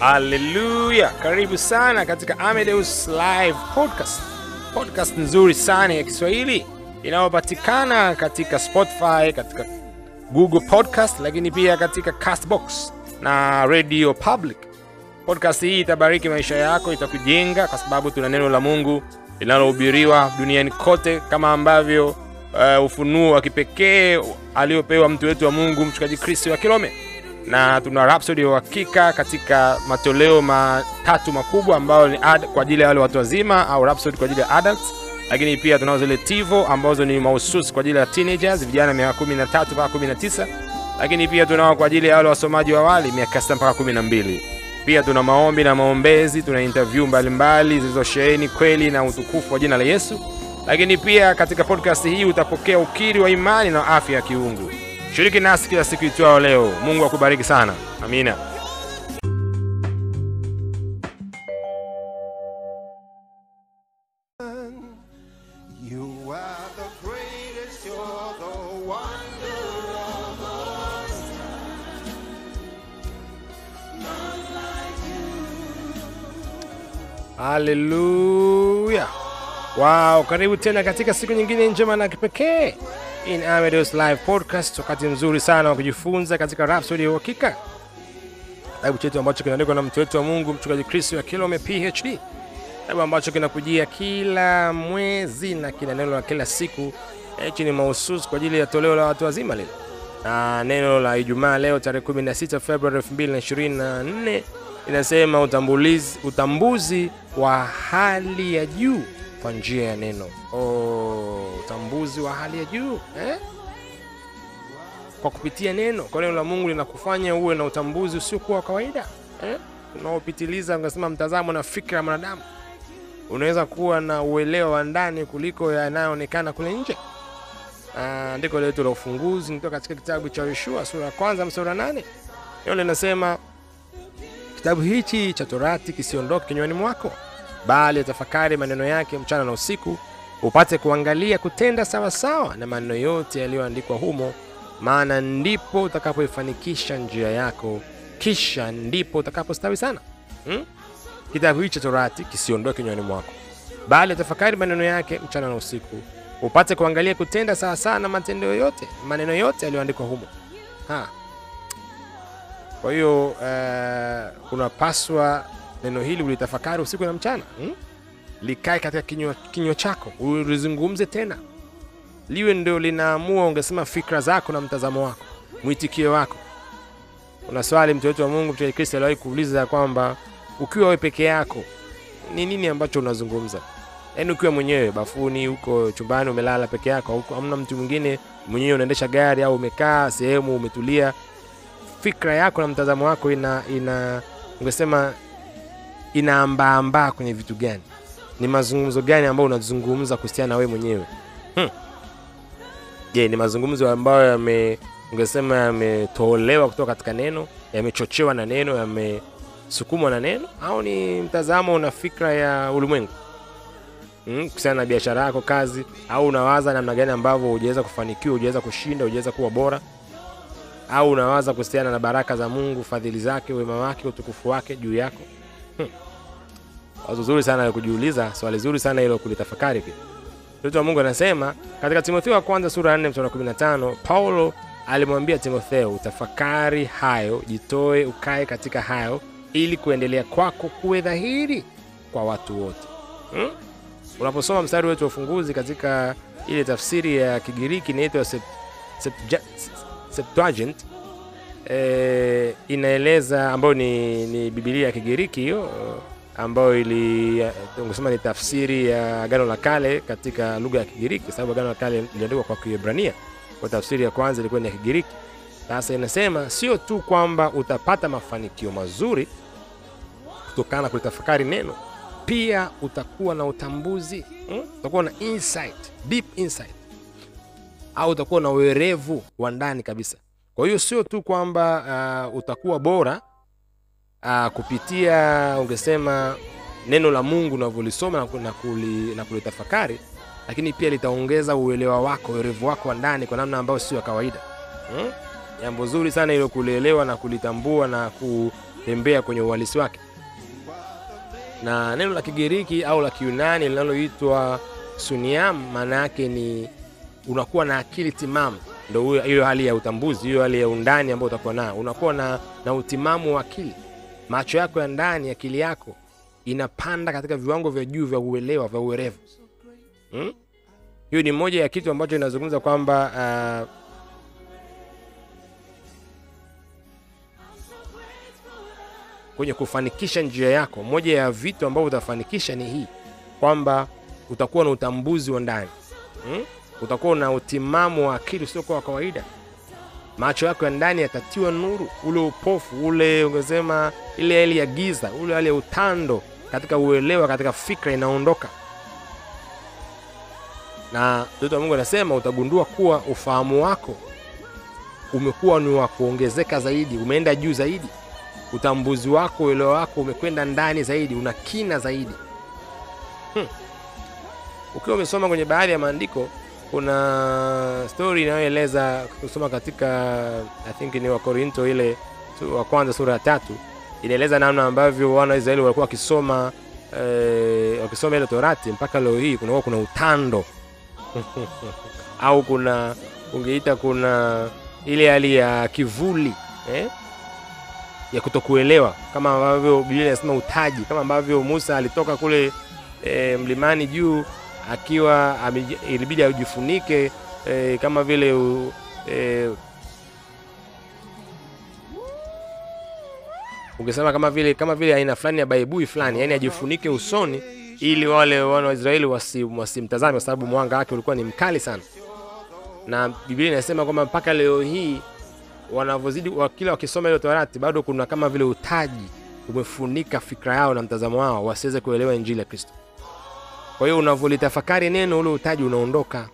Haleluya, karibu sana katika Amedeus Live Podcast, podcast nzuri sana ya Kiswahili inayopatikana katika Spotify, katika Google Podcast, lakini pia katika Castbox na Radio Public. Podcast hii itabariki maisha yako, itakujenga kwa sababu tuna neno la Mungu linalohubiriwa duniani kote, kama ambavyo uh, ufunuo wa kipekee aliopewa mtu wetu wa Mungu mchungaji Kristo wa Kilome na tuna Rhapsody ya uhakika katika matoleo matatu makubwa ambayo ni ad, kwa ajili ya wale watu wazima au Rhapsody kwa ajili ya adults, lakini pia tunao zile Tivo ambazo ni mahususi kwa ajili ya teenagers, vijana miaka 13 mpaka 19, lakini pia tunao kwa ajili ya wale wasomaji wa awali miaka 6 mpaka 12. Pia tuna maombi na maombezi, tuna interview mbalimbali zilizosheheni kweli na utukufu wa jina la Yesu, lakini pia katika podcast hii utapokea ukiri wa imani na afya ya kiungu. Shiriki nasi kila siku itwao leo. Mungu akubariki sana. Amina. Haleluya! Wow, karibu tena katika siku nyingine njema na kipekee in Amadeus Live Podcast, wakati mzuri sana wa kujifunza katika Rhapsody ya uhakika, kitabu chetu ambacho kinaandikwa na mtu wetu wa Mungu mchungaji Kristo Kilome PhD, kitabu ambacho kinakujia kila mwezi na kina neno la kila siku. Hichi ni mahususi kwa ajili ya toleo la watu wazima lile, na neno la Ijumaa leo tarehe 16 Februari 2024 inasema utambulizi, utambuzi wa hali ya juu kwa njia ya neno. Oh, utambuzi wa hali ya juu eh? Kwa kupitia neno, kwa neno la Mungu linakufanya uwe na utambuzi usiokuwa wa kawaida eh? unaopitiliza unasema mtazamo na fikra ya mwanadamu. Unaweza kuwa na uelewa wa ndani kuliko yanayoonekana kule nje. Andiko letu la ufunguzi nitoka katika kitabu cha Yoshua sura ya kwanza mstari wa nane. Neno linasema kitabu hichi cha Torati kisiondoke kinywani mwako, bali tafakari maneno yake mchana na usiku, upate kuangalia kutenda sawasawa na maneno yote yaliyoandikwa humo, maana ndipo utakapoifanikisha njia yako, kisha ndipo utakapostawi sana. Hmm? Kitabu hichi cha Torati kisiondoke kinywani mwako, bali tafakari maneno yake mchana na usiku, upate kuangalia kutenda sawasawa na matendo yote, maneno yote yaliyoandikwa humo. Ha. Kwa hiyo uh, unapaswa neno hili ulitafakari usiku na mchana hmm? Likae katika kinywa, chako ulizungumze tena, liwe ndio linaamua, ungesema fikra zako na mtazamo wako, mwitikio wako. Kuna swali mtu wetu wa Mungu mchungaji aliwahi kuuliza kwamba ukiwa wewe peke yako ni nini ambacho unazungumza? Yaani ukiwa mwenyewe bafuni, huko chumbani, umelala peke yako, huko mtu mwingine, mwenyewe unaendesha gari au umekaa sehemu umetulia fikra yako na mtazamo wako ina ina ungesema inaambaambaa kwenye vitu gani? Ni mazungumzo gani ambayo unazungumza kuhusiana na wewe mwenyewe? Hmm. Je, ni mazungumzo ambayo yame ungesema yametolewa kutoka katika neno, yamechochewa na neno, yamesukumwa na neno, au ni mtazamo na fikra ya ulimwengu hmm, kuhusiana na biashara yako, kazi, au unawaza namna gani ambavyo hujaweza kufanikiwa, hujaweza kushinda, hujaweza kuwa bora au unawaza kuhusiana na baraka za Mungu, fadhili zake, wema wake, utukufu wake juu yako? Hmm. Wazo zuri sana la kujiuliza, swali zuri sana hilo kulitafakari pia. Mtoto wa Mungu anasema katika Timotheo wa kwanza sura ya 4 mstari wa 15, Paulo alimwambia Timotheo, utafakari hayo, jitoe ukae katika hayo, ili kuendelea kwako kuwe dhahiri kwa watu wote. Hmm? Unaposoma mstari wetu wa ufunguzi katika ile tafsiri ya Kigiriki inaitwa Septuagint e, inaeleza ambayo ni, ni Biblia ya Kigiriki hiyo ambayo ili ungesema ni tafsiri ya Agano la Kale katika lugha ya Kigiriki, sababu Agano la Kale liliandikwa kwa Kiebrania, kwa tafsiri ya kwanza ilikuwa ni ya Kigiriki. Sasa inasema sio tu kwamba utapata mafanikio mazuri kutokana na kulitafakari neno, pia utakuwa na utambuzi hmm? utakuwa na insight, deep insight au utakuwa na uerevu wa ndani kabisa. Kwa hiyo sio tu kwamba uh, utakuwa bora uh, kupitia ungesema neno la Mungu unavyolisoma na, kuli, na kulitafakari, lakini pia litaongeza uelewa wako, uerevu wako wa ndani kwa namna ambayo sio ya kawaida. Hmm? Zuri sana ilo kulielewa na kulitambua na ku, kutembea kwenye uhalisi wake. Na neno la kigiriki au la kiunani linaloitwa suniam maana yake ni unakuwa na akili timamu. Ndo hiyo hali ya utambuzi hiyo hali ya undani ambayo utakuwa nayo. Unakuwa na, na utimamu wa akili macho yako ya ndani akili yako inapanda katika viwango vya juu vya uelewa vya uerevu hmm? hiyo ni moja ya kitu ambacho inazungumza kwamba uh, kwenye kufanikisha njia yako moja ya vitu ambavyo utafanikisha ni hii kwamba utakuwa na utambuzi wa ndani hmm? utakuwa na utimamu wa akili usiokuwa wa kawaida macho yako ya ndani yatatiwa nuru ule upofu ule ungesema ile hali ya giza ule hali ya utando katika uelewa katika fikra inaondoka. Na mtoto wa mungu anasema utagundua kuwa ufahamu wako umekuwa ni wa kuongezeka zaidi umeenda juu zaidi. Utambuzi wako uelewa wako umekwenda ndani zaidi una kina zaidi. Hmm. ukiwa umesoma kwenye baadhi ya maandiko kuna story inayoeleza kusoma katika i think ni wakorinto ile wa kwanza sura ya tatu inaeleza namna ambavyo wana wa israeli walikuwa wakisoma eh, wakisoma ile torati mpaka leo hii kunakuwa kuna utando au kuna ungeita kuna ile hali ya kivuli eh? ya kutokuelewa kama ambavyo biblia inasema utaji kama ambavyo musa alitoka kule e, mlimani juu akiwa ilibidi ajifunike e, kama vile u, e, ukisema kama vile kama vile aina fulani ya baibui fulani yani ajifunike usoni ili wale wana wa israeli wasi- wasimtazame kwa sababu mwanga wake ulikuwa ni mkali sana. Na biblia inasema kwamba mpaka leo hii wanavyozidi kila wakisoma ile torati bado kuna kama vile utaji umefunika fikra yao na mtazamo wao wasiweze kuelewa injili ya kristo kwa hiyo unavyolitafakari neno ule utaji unaondoka.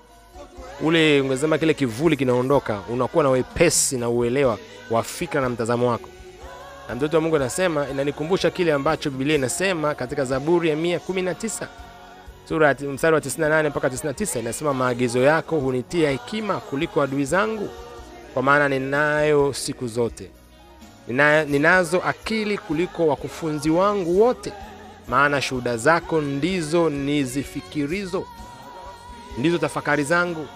Ule ungesema kile kivuli kinaondoka unakuwa na wepesi na uelewa wa fikra na mtazamo wako. Na mtoto wa mungu anasema inanikumbusha kile ambacho biblia inasema katika zaburi ya 119 sura mstari wa 98 mpaka 99 inasema maagizo yako hunitia hekima kuliko adui zangu kwa maana ninayo siku zote. Nina, ninazo akili kuliko wakufunzi wangu wote maana shuhuda zako ndizo nizifikirizo. Ndizo tafakari zangu.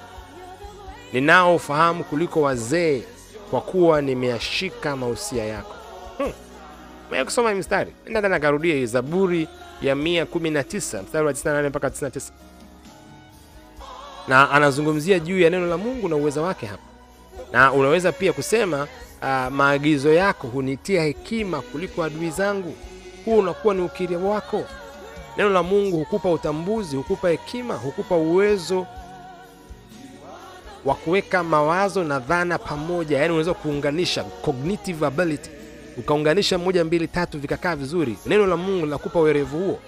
Ninao ufahamu kuliko wazee kwa kuwa nimeyashika mausia yako. Hmm. Maya kusoma mstari. Nenda tena karudia hii zaburi ya 119 mstari wa 98 mpaka 99 na anazungumzia juu ya neno la mungu na uweza wake hapa. Na unaweza pia kusema uh, maagizo yako hunitia hekima kuliko adui zangu huo unakuwa ni ukiri wako. Neno la mungu hukupa utambuzi hukupa hekima hukupa uwezo wa kuweka mawazo na dhana pamoja. Yaani unaweza kuunganisha cognitive ability ukaunganisha moja mbili tatu vikakaa vizuri. Neno la mungu linakupa uerevu huo.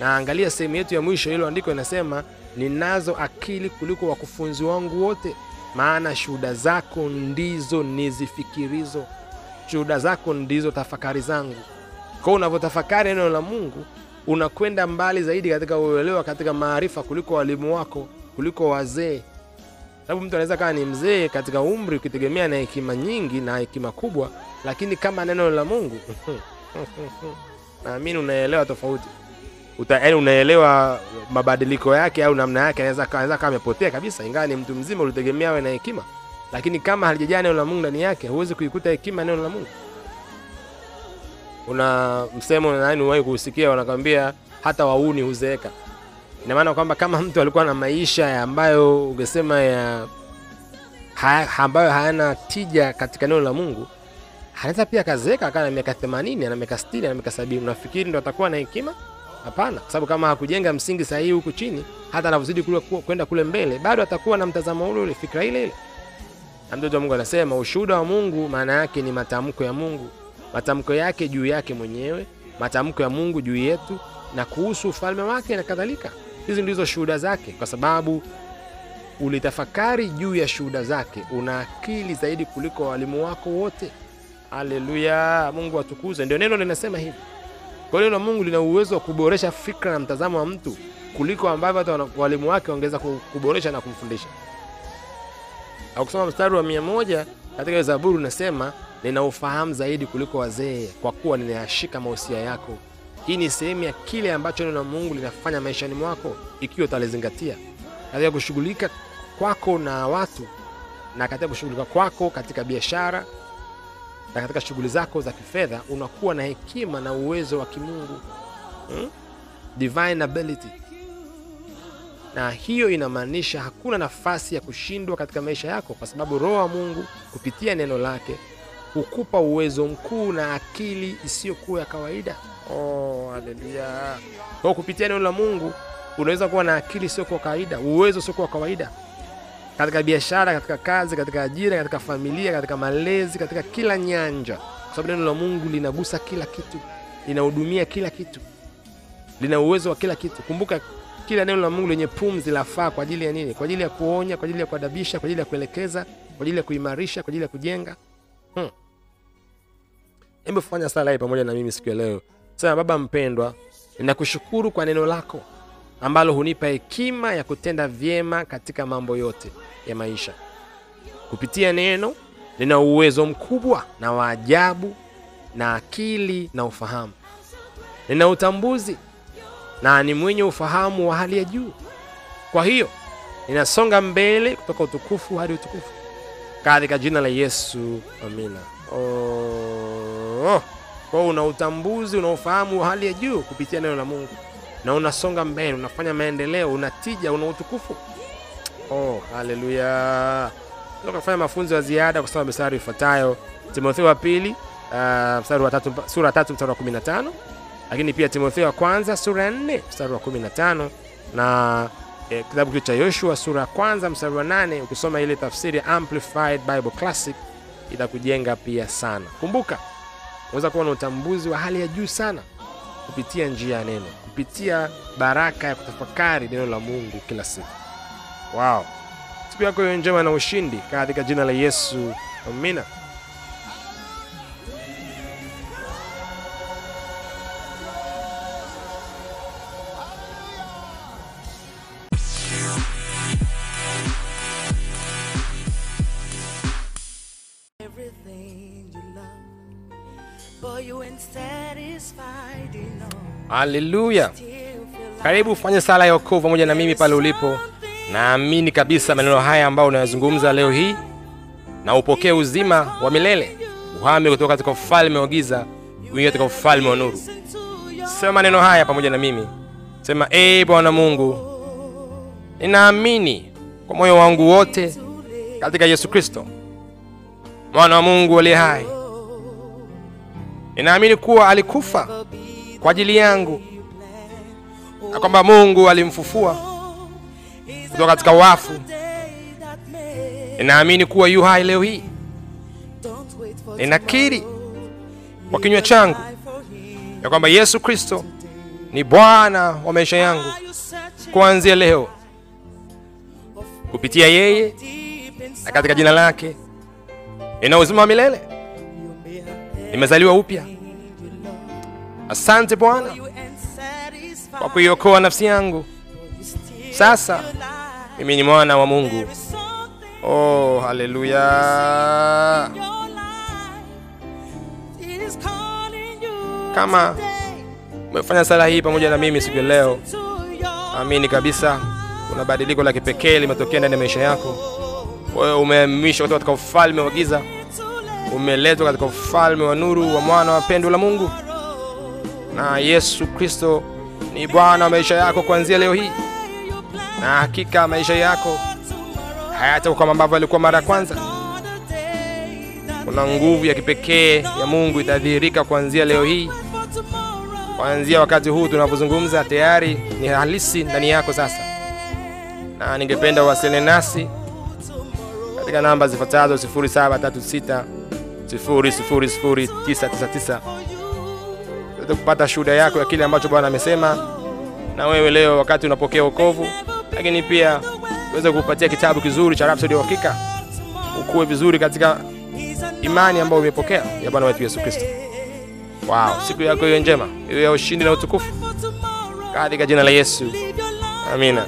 Na angalia sehemu yetu ya mwisho hilo andiko inasema ninazo akili kuliko wakufunzi wangu wote maana shuhuda zako ndizo nizifikirizo. Shuhuda zako ndizo tafakari zangu kwao unavyotafakari neno la mungu unakwenda mbali zaidi katika uelewa katika maarifa kuliko walimu wako kuliko wazee. Sababu mtu anaweza kawa ni mzee katika umri ukitegemea na hekima nyingi na hekima kubwa lakini kama neno la mungu naamini unaelewa tofauti. Uta, yani unaelewa mabadiliko yake au namna yake anaweza anaweza amepotea kabisa ingawa ni mtu mzima ulitegemea awe na hekima. Lakini kama halijajaa neno la mungu ndani yake huwezi kuikuta hekima neno la mungu una msemo nani uwahi kuusikia wanakwambia hata wauni huzeeka. Ina maana kwamba kama mtu alikuwa na maisha ambayo ungesema ya ha, ambayo hayana tija katika neno la mungu anaweza pia akazeeka akawa na miaka 80 ana miaka 60 ana miaka 70 unafikiri ndo atakuwa na hekima? Hapana kwa sababu kama hakujenga msingi sahihi huku chini hata anavyozidi kwenda kule mbele bado atakuwa na mtazamo ule ule fikra ile ile. Na mtoto wa mungu anasema ushuhuda wa mungu maana yake ni matamko ya mungu matamko yake juu yake mwenyewe matamko ya mungu juu yetu na kuhusu ufalme wake na kadhalika. Hizi ndizo shuhuda zake kwa sababu ulitafakari juu ya shuhuda zake una akili zaidi kuliko walimu wako wote. Haleluya! Mungu atukuze. Ndio neno linasema hivi. Kwa neno la mungu lina uwezo wa kuboresha fikra na mtazamo wa mtu kuliko ambavyo hata walimu wake wangeweza kuboresha na kumfundisha. Akusoma kusoma mstari wa mia moja katika zaburi unasema nina ufahamu zaidi kuliko wazee, kwa kuwa ninayashika mausia yako. Hii ni sehemu ya kile ambacho neno Mungu linafanya maishani mwako, ikiwa utalizingatia katika kushughulika kwako na watu na katika kushughulika kwako katika biashara na katika shughuli zako za kifedha, unakuwa na hekima na uwezo wa kimungu hmm? divine ability na hiyo inamaanisha hakuna nafasi ya kushindwa katika maisha yako, kwa sababu Roho wa Mungu kupitia neno lake hukupa uwezo mkuu na akili isiyokuwa ya kawaida. Oh, haleluya! Kwa kupitia neno la Mungu unaweza kuwa na akili isiyokuwa kawaida, uwezo usiokuwa kawaida katika biashara, katika kazi, katika ajira, katika familia, katika malezi, katika kila nyanja, kwa sababu neno la Mungu linagusa kila kitu, linahudumia kila kitu, lina uwezo wa kila kitu. Kumbuka kila neno la Mungu lenye pumzi lafaa kwa ajili ya nini? Kwa ajili ya kuonya, kwa ajili ya kuadabisha, kwa ajili ya kuelekeza, kwa ajili ya kuimarisha, kwa ajili ya kujenga. Hmm. Hebu fanya sala hii pamoja na mimi siku ya leo. Sema: Baba mpendwa, ninakushukuru kwa neno lako ambalo hunipa hekima ya kutenda vyema katika mambo yote ya maisha. Kupitia neno nina uwezo mkubwa na wa ajabu na akili na ufahamu. Nina utambuzi na ni mwenye ufahamu wa hali ya juu. Kwa hiyo ninasonga mbele kutoka utukufu hadi utukufu katika jina la Yesu, amina. Oh, kwa hiyo una utambuzi, unaofahamu hali ya juu kupitia neno la Mungu, na unasonga mbele, unafanya maendeleo, una tija, una utukufu. Oh, haleluya! Kufanya mafunzo ya ziada kusoma mistari ifuatayo: Timotheo wa pili uh, mstari sura tatu mstari wa 15 lakini pia Timotheo wa kwanza sura ya 4 mstari wa 15 na eh, kitabu kile cha Yoshua sura ya kwanza mstari wa 8. Ukisoma ile tafsiri Amplified Bible Classic itakujenga pia sana. Kumbuka, unaweza kuwa na utambuzi wa hali ya juu sana kupitia njia ya neno, kupitia baraka ya kutafakari neno la Mungu kila siku. Wow, siku yako hiyo njema na ushindi katika jina la Yesu, amina. Haleluya! Karibu ufanye sala ya wokovu pamoja na mimi pale ulipo. Naamini kabisa maneno haya ambayo unayazungumza leo hii, na upokee uzima wa milele, uhame kutoka katika ufalme wa giza uingie katika ufalme wa nuru. Sema maneno haya pamoja na mimi, sema: ee Bwana Mungu, ninaamini kwa moyo wangu wote katika Yesu Kristo mwana wa Mungu aliye hai. Ninaamini kuwa alikufa kwa ajili yangu na kwamba Mungu alimfufua kutoka katika wafu. Ninaamini kuwa yu hai leo hii. Ninakiri kwa kinywa changu ya kwamba Yesu Kristo ni Bwana wa maisha yangu kuanzia leo. Kupitia yeye na katika jina lake nina uzima wa milele, nimezaliwa upya. Asante Bwana kwa kuiokoa nafsi yangu. Sasa mimi ni mwana wa Mungu. Oh, haleluya! Kama umefanya sala hii pamoja na mimi siku ya leo, amini kabisa kuna badiliko la kipekee limetokea ndani ya maisha yako. Wewe umehamishwa kutoka katika ufalme wa giza, umeletwa katika ufalme wa nuru wa mwana wa pendo la Mungu, na Yesu Kristo ni Bwana wa maisha yako kuanzia leo hii, na hakika maisha yako hayatakuwa kama ambavyo alikuwa mara ya kwanza. Kuna nguvu ya kipekee ya Mungu itadhihirika kuanzia leo hii, kuanzia wakati huu tunavyozungumza, tayari ni halisi ndani yako sasa, na ningependa uwasiliane nasi katika namba zifuatazo 0736 000999 uweze kupata shuhuda yako ya kile ambacho Bwana amesema na wewe leo wakati unapokea wokovu, lakini pia uweze kupatia kitabu kizuri cha Rhapsody ya Uhakika, ukuwe vizuri katika imani ambayo umepokea ya Bwana wetu Yesu Kristo. Wow, siku yako hiyo njema, iwe ya ushindi na utukufu katika jina la Yesu, amina.